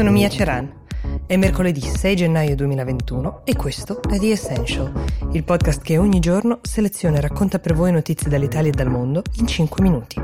sono Mia Ceran. È mercoledì 6 gennaio 2021 e questo è The Essential, il podcast che ogni giorno seleziona e racconta per voi notizie dall'Italia e dal mondo in 5 minuti.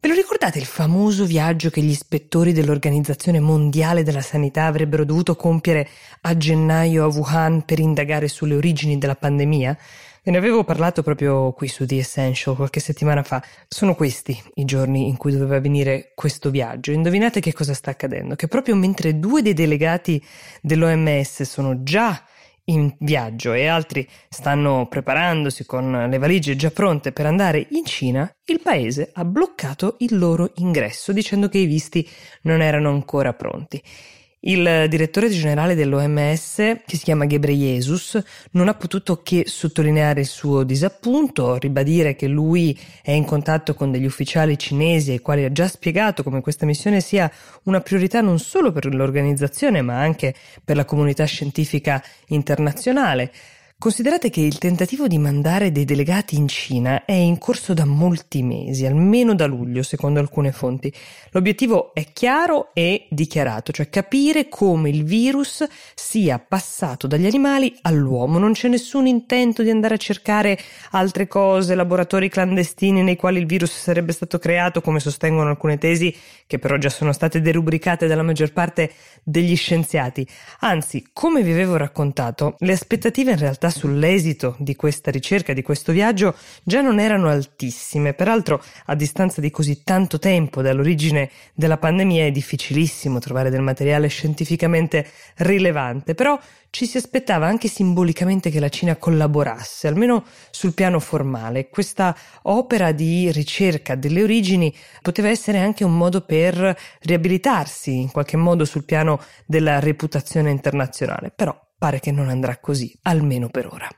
Ve lo ricordate il famoso viaggio che gli ispettori dell'Organizzazione Mondiale della Sanità avrebbero dovuto compiere a gennaio a Wuhan per indagare sulle origini della pandemia? Ve ne avevo parlato proprio qui su The Essential qualche settimana fa. Sono questi i giorni in cui doveva avvenire questo viaggio. Indovinate che cosa sta accadendo? Che proprio mentre due dei delegati dell'OMS sono già in viaggio e altri stanno preparandosi con le valigie già pronte per andare in Cina, il paese ha bloccato il loro ingresso dicendo che i visti non erano ancora pronti. Il direttore generale dell'OMS, che si chiama Ghebreyesus, non ha potuto che sottolineare il suo disappunto, ribadire che lui è in contatto con degli ufficiali cinesi ai quali ha già spiegato come questa missione sia una priorità non solo per l'organizzazione ma anche per la comunità scientifica internazionale. Considerate che il tentativo di mandare dei delegati in Cina è in corso da molti mesi, almeno da luglio, secondo alcune fonti. L'obiettivo è chiaro e dichiarato, cioè capire come il virus sia passato dagli animali all'uomo. Non c'è nessun intento di andare a cercare altre cose, laboratori clandestini nei quali il virus sarebbe stato creato, come sostengono alcune tesi, che però già sono state derubricate dalla maggior parte degli scienziati. Anzi, come vi avevo raccontato, le aspettative in realtà sull'esito di questa ricerca, di questo viaggio, già non erano altissime. Peraltro, a distanza di così tanto tempo dall'origine della pandemia è difficilissimo trovare del materiale scientificamente rilevante, però ci si aspettava anche simbolicamente che la Cina collaborasse, almeno sul piano formale. Questa opera di ricerca delle origini poteva essere anche un modo per riabilitarsi in qualche modo sul piano della reputazione internazionale, però Pare che non andrà così, almeno per ora.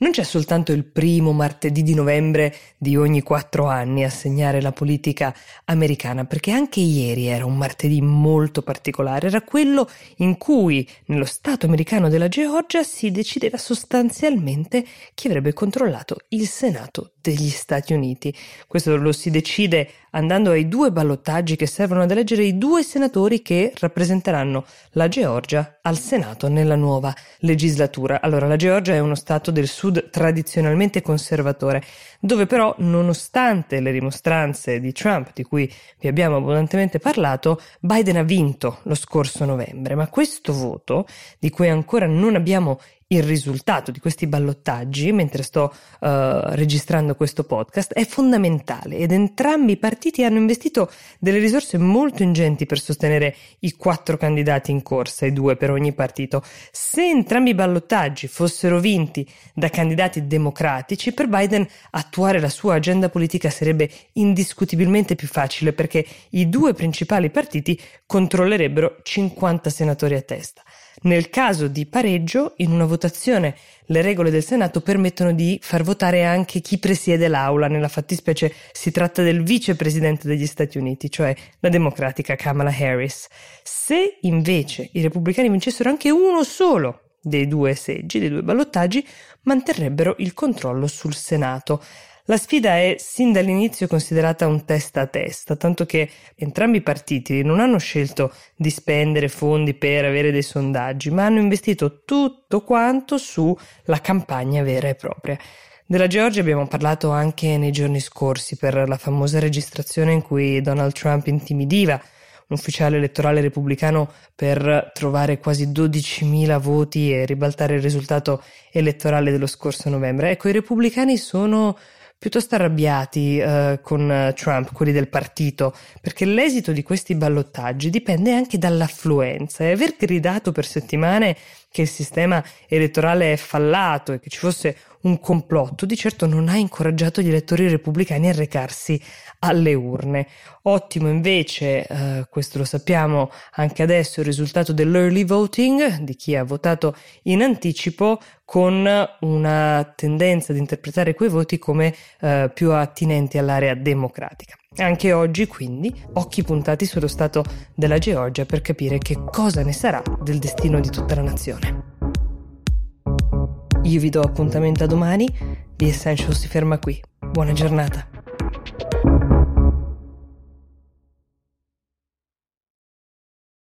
Non c'è soltanto il primo martedì di novembre di ogni quattro anni a segnare la politica americana, perché anche ieri era un martedì molto particolare, era quello in cui nello Stato americano della Georgia si decideva sostanzialmente chi avrebbe controllato il Senato degli Stati Uniti. Questo lo si decide andando ai due ballottaggi che servono ad eleggere i due senatori che rappresenteranno la Georgia al Senato nella nuova legislatura. Allora, la Georgia è uno stato del sud tradizionalmente conservatore, dove però, nonostante le rimostranze di Trump, di cui vi abbiamo abbondantemente parlato, Biden ha vinto lo scorso novembre, ma questo voto, di cui ancora non abbiamo il risultato di questi ballottaggi, mentre sto uh, registrando questo podcast, è fondamentale ed entrambi i partiti hanno investito delle risorse molto ingenti per sostenere i quattro candidati in corsa, i due per ogni partito. Se entrambi i ballottaggi fossero vinti da candidati democratici, per Biden attuare la sua agenda politica sarebbe indiscutibilmente più facile perché i due principali partiti controllerebbero 50 senatori a testa. Nel caso di pareggio, in una votazione le regole del Senato permettono di far votare anche chi presiede l'Aula, nella fattispecie si tratta del vicepresidente degli Stati Uniti, cioè la democratica Kamala Harris. Se invece i repubblicani vincessero anche uno solo dei due seggi, dei due ballottaggi, manterrebbero il controllo sul Senato. La sfida è sin dall'inizio considerata un testa a testa, tanto che entrambi i partiti non hanno scelto di spendere fondi per avere dei sondaggi, ma hanno investito tutto quanto sulla campagna vera e propria. Della Georgia abbiamo parlato anche nei giorni scorsi per la famosa registrazione in cui Donald Trump intimidiva un ufficiale elettorale repubblicano per trovare quasi 12.000 voti e ribaltare il risultato elettorale dello scorso novembre. Ecco, i repubblicani sono piuttosto arrabbiati eh, con Trump, quelli del partito, perché l'esito di questi ballottaggi dipende anche dall'affluenza. E aver gridato per settimane che il sistema elettorale è fallato e che ci fosse un complotto, di certo non ha incoraggiato gli elettori repubblicani a recarsi alle urne. Ottimo invece, eh, questo lo sappiamo anche adesso, il risultato dell'early voting, di chi ha votato in anticipo, con una tendenza ad interpretare quei voti come eh, più attinenti all'area democratica. Anche oggi, quindi, occhi puntati sullo stato della Georgia per capire che cosa ne sarà del destino di tutta la nazione. Io vi do appuntamento a domani, The Essential si ferma qui. Buona giornata.